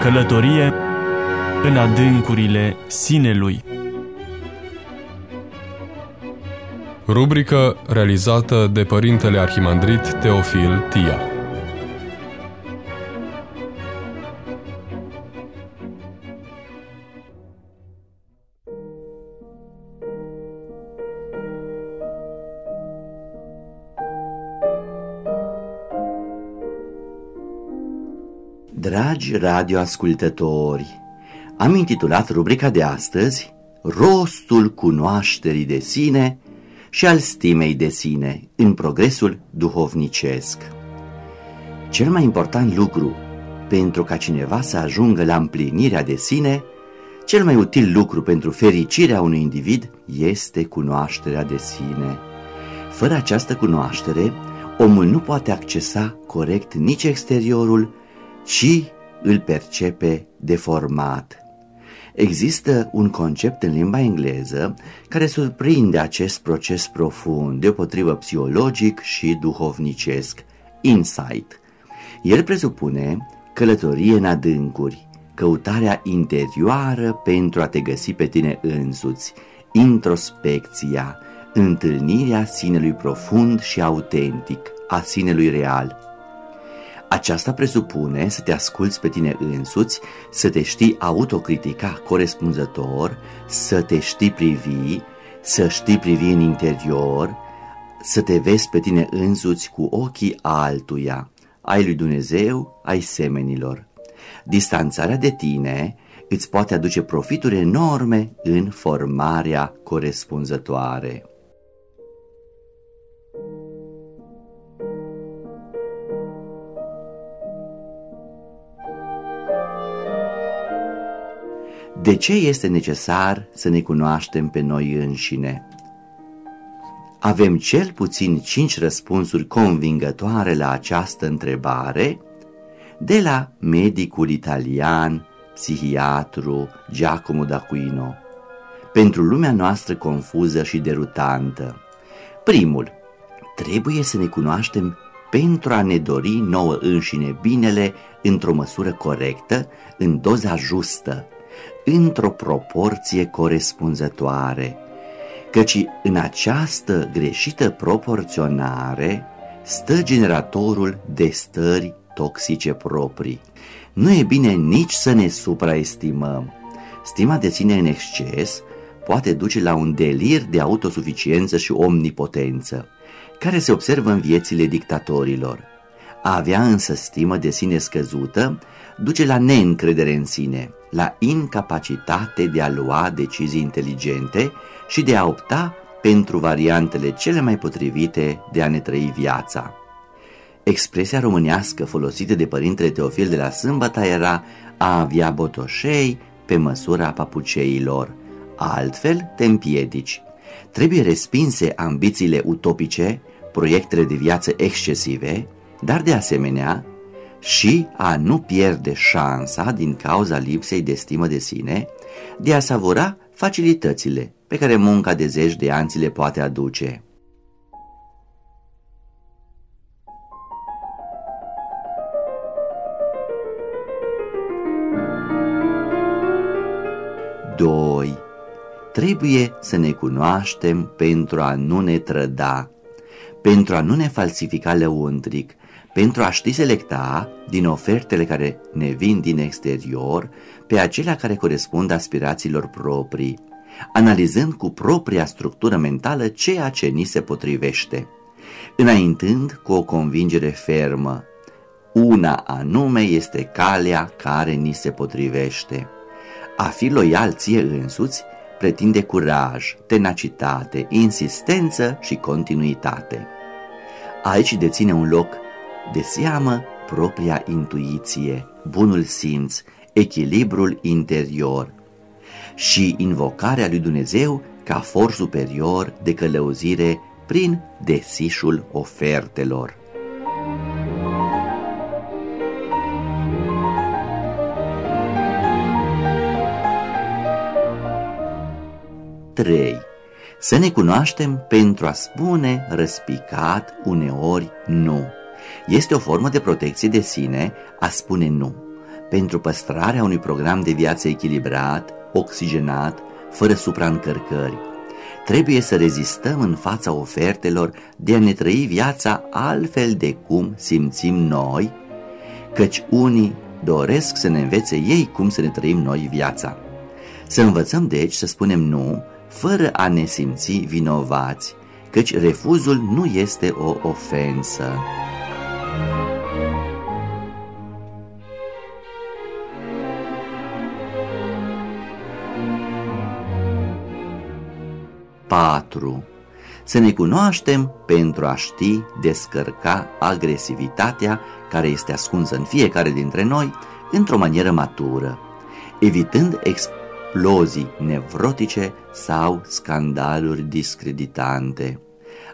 Călătorie în adâncurile sinelui. Rubrică realizată de Părintele Arhimandrit Teofil Tia. Dragi radioascultători, am intitulat rubrica de astăzi Rostul cunoașterii de sine și al stimei de sine în progresul duhovnicesc. Cel mai important lucru pentru ca cineva să ajungă la împlinirea de sine, cel mai util lucru pentru fericirea unui individ este cunoașterea de sine. Fără această cunoaștere, omul nu poate accesa corect nici exteriorul, ci îl percepe deformat. Există un concept în limba engleză care surprinde acest proces profund, deopotrivă psihologic și duhovnicesc, insight. El presupune călătorie în adâncuri, căutarea interioară pentru a te găsi pe tine însuți, introspecția, întâlnirea sinelui profund și autentic, a sinelui real. Aceasta presupune să te asculți pe tine însuți, să te știi autocritica corespunzător, să te știi privi, să știi privi în interior, să te vezi pe tine însuți cu ochii altuia, ai lui Dumnezeu, ai semenilor. Distanțarea de tine îți poate aduce profituri enorme în formarea corespunzătoare. De ce este necesar să ne cunoaștem pe noi înșine? Avem cel puțin cinci răspunsuri convingătoare la această întrebare de la medicul italian, psihiatru Giacomo d'Aquino. Pentru lumea noastră confuză și derutantă. Primul, trebuie să ne cunoaștem pentru a ne dori nouă înșine binele într-o măsură corectă, în doza justă, într-o proporție corespunzătoare, căci în această greșită proporționare stă generatorul de stări toxice proprii. Nu e bine nici să ne supraestimăm. Stima de sine în exces poate duce la un delir de autosuficiență și omnipotență, care se observă în viețile dictatorilor. A avea însă stimă de sine scăzută duce la neîncredere în sine, la incapacitate de a lua decizii inteligente și de a opta pentru variantele cele mai potrivite de a ne trăi viața. Expresia românească folosită de părintele Teofil de la Sâmbăta era a avea botoșei pe măsura papuceilor, altfel te împiedici. Trebuie respinse ambițiile utopice, proiectele de viață excesive, dar de asemenea și a nu pierde șansa din cauza lipsei de stimă de sine de a savura facilitățile pe care munca de zeci de ani le poate aduce. Doi. Trebuie să ne cunoaștem pentru a nu ne trăda, pentru a nu ne falsifica lăuntric, pentru a ști selecta din ofertele care ne vin din exterior pe acelea care corespund aspirațiilor proprii, analizând cu propria structură mentală ceea ce ni se potrivește, înaintând cu o convingere fermă. Una anume este calea care ni se potrivește. A fi loial ție însuți pretinde curaj, tenacitate, insistență și continuitate. Aici deține un loc de seamă propria intuiție, bunul simț, echilibrul interior și invocarea lui Dumnezeu ca for superior de călăuzire prin desișul ofertelor. Trei. Să ne cunoaștem pentru a spune răspicat uneori nu. Este o formă de protecție de sine a spune nu, pentru păstrarea unui program de viață echilibrat, oxigenat, fără supraîncărcări. Trebuie să rezistăm în fața ofertelor de a ne trăi viața altfel de cum simțim noi, căci unii doresc să ne învețe ei cum să ne trăim noi viața. Să învățăm deci să spunem nu, fără a ne simți vinovați, căci refuzul nu este o ofensă. Patru. Să ne cunoaștem pentru a ști descărca agresivitatea care este ascunsă în fiecare dintre noi într-o manieră matură, evitând explozii nevrotice sau scandaluri discreditante.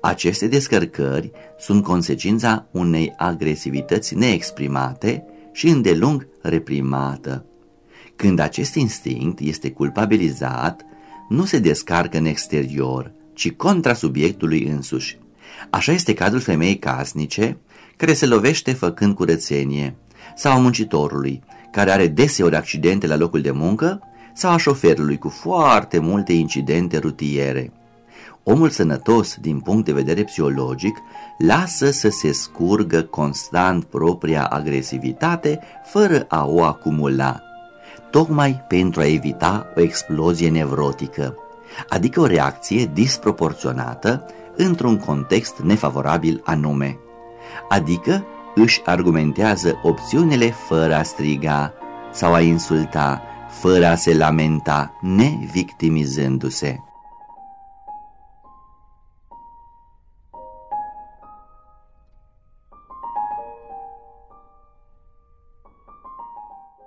Aceste descărcări sunt consecința unei agresivități neexprimate și îndelung reprimată. Când acest instinct este culpabilizat, nu se descarcă în exterior, ci contra subiectului însuși. Așa este cazul femeii casnice, care se lovește făcând curățenie, sau a muncitorului, care are deseori accidente la locul de muncă, sau a șoferului cu foarte multe incidente rutiere. Omul sănătos, din punct de vedere psihologic, lasă să se scurgă constant propria agresivitate fără a o acumula, tocmai pentru a evita o explozie nevrotică, adică o reacție disproporționată într-un context nefavorabil anume, adică își argumentează opțiunile fără a striga sau a insulta, fără a se lamenta, nevictimizându-se.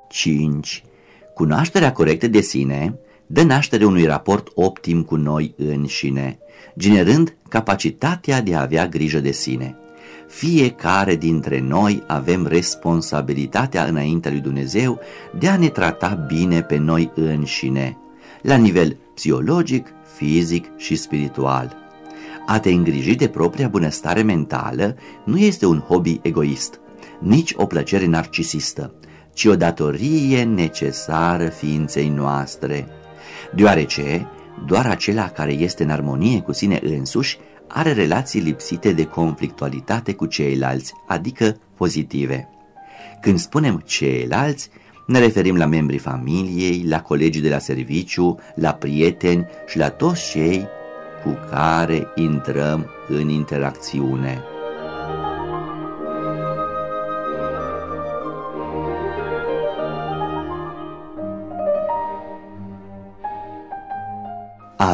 Cinci. Cunoașterea corectă de sine dă naștere unui raport optim cu noi înșine, generând capacitatea de a avea grijă de sine. Fiecare dintre noi avem responsabilitatea înaintea lui Dumnezeu de a ne trata bine pe noi înșine, la nivel psihologic, fizic și spiritual. A te îngriji de propria bunăstare mentală nu este un hobby egoist, nici o plăcere narcisistă, ci o datorie necesară ființei noastre, deoarece doar acela care este în armonie cu sine însuși are relații lipsite de conflictualitate cu ceilalți, adică pozitive. Când spunem ceilalți, ne referim la membrii familiei, la colegii de la serviciu, la prieteni și la toți cei cu care intrăm în interacțiune.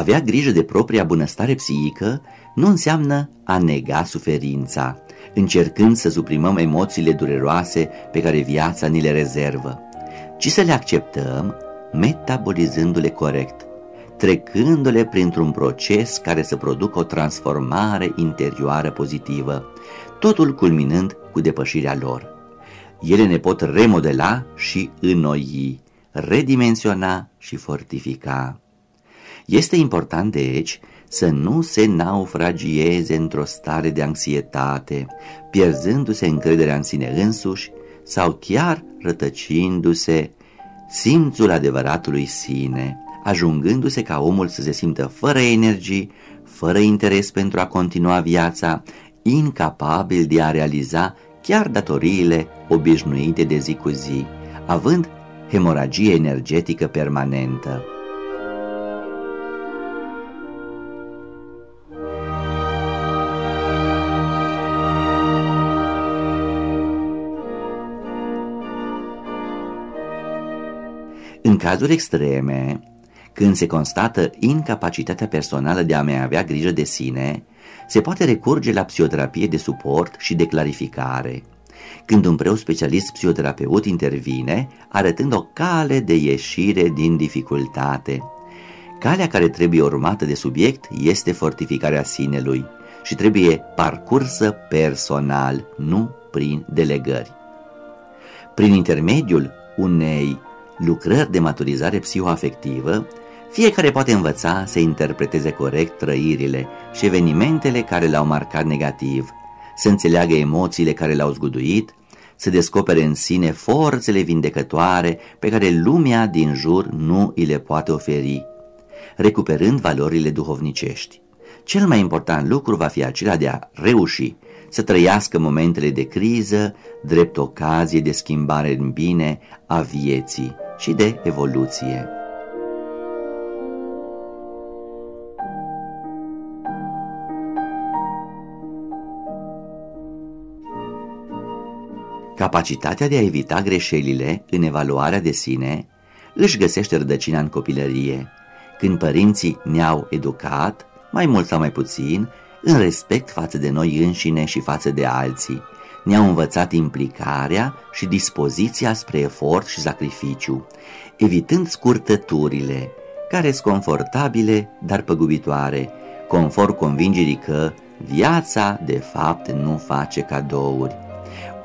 Avea grijă de propria bunăstare psihică nu înseamnă a nega suferința, încercând să suprimăm emoțiile dureroase pe care viața ni le rezervă, ci să le acceptăm metabolizându-le corect, trecându-le printr-un proces care să producă o transformare interioară pozitivă, totul culminând cu depășirea lor. Ele ne pot remodela și înnoi, redimensiona și fortifica. Este important, deci, să nu se naufragieze într-o stare de anxietate, pierzându-se încrederea în sine însuși sau chiar rătăcindu-se simțul adevăratului sine, ajungându-se ca omul să se simtă fără energii, fără interes pentru a continua viața, incapabil de a realiza chiar datoriile obișnuite de zi cu zi, având hemoragie energetică permanentă. În cazuri extreme, când se constată incapacitatea personală de a mai avea grijă de sine, se poate recurge la psihoterapie de suport și de clarificare, când un preot specialist psihoterapeut intervine, arătând o cale de ieșire din dificultate. Calea care trebuie urmată de subiect este fortificarea sinelui și trebuie parcursă personal, nu prin delegări. Prin intermediul unei lucrări de maturizare psihoafectivă, fiecare poate învăța să interpreteze corect trăirile și evenimentele care l-au marcat negativ, să înțeleagă emoțiile care l-au zguduit, să descopere în sine forțele vindecătoare pe care lumea din jur nu îi le poate oferi, recuperând valorile duhovnicești. Cel mai important lucru va fi acela de a reuși să trăiască momentele de criză drept ocazie de schimbare în bine a vieții și de evoluție. Capacitatea de a evita greșelile în evaluarea de sine își găsește rădăcina în copilărie, când părinții ne-au educat, mai mult sau mai puțin, în respect față de noi înșine și față de alții. Ne-au învățat implicarea și dispoziția spre efort și sacrificiu, evitând scurtăturile, care sunt confortabile, dar păgubitoare, conform convingerii că viața, de fapt, nu face cadouri.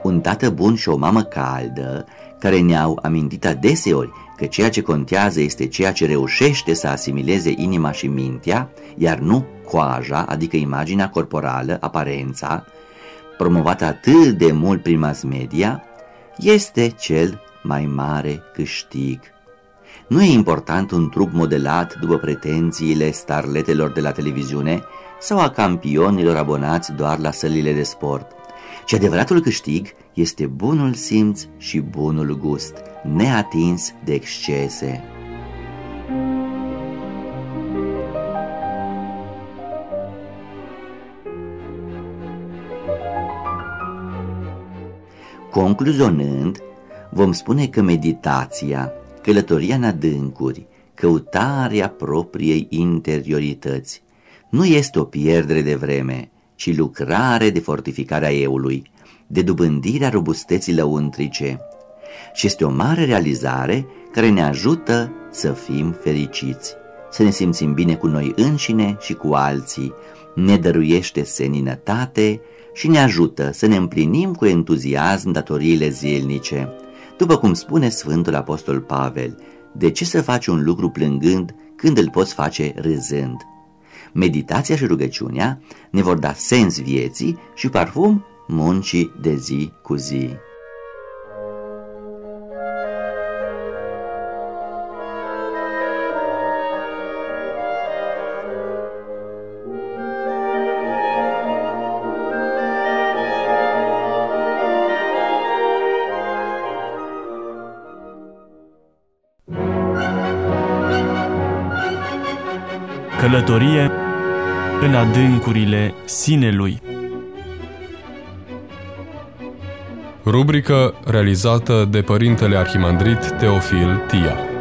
Un tată bun și o mamă caldă, care ne-au amintit adeseori că ceea ce contează este ceea ce reușește să asimileze inima și mintea, iar nu coaja, adică imaginea corporală, aparența, promovată atât de mult prin mass media, este cel mai mare câștig. Nu e important un trup modelat după pretențiile starletelor de la televiziune sau a campionilor abonați doar la sălile de sport, ci adevăratul câștig este bunul simț și bunul gust, neatins de excese. Concluzionând, vom spune că meditația, călătoria în adâncuri, căutarea propriei interiorități, nu este o pierdere de vreme, ci lucrare de fortificare a eului, de dobândirea robusteții lăuntrice. Și este o mare realizare care ne ajută să fim fericiți, să ne simțim bine cu noi înșine și cu alții, ne dăruiește seninătate și ne ajută să ne împlinim cu entuziasm datoriile zilnice. După cum spune Sfântul Apostol Pavel, de ce să faci un lucru plângând când îl poți face râzând? Meditația și rugăciunea ne vor da sens vieții și parfum muncii de zi cu zi. Călătorie în adâncurile sinelui. Rubrică realizată de Părintele Arhimandrit Teofil Tia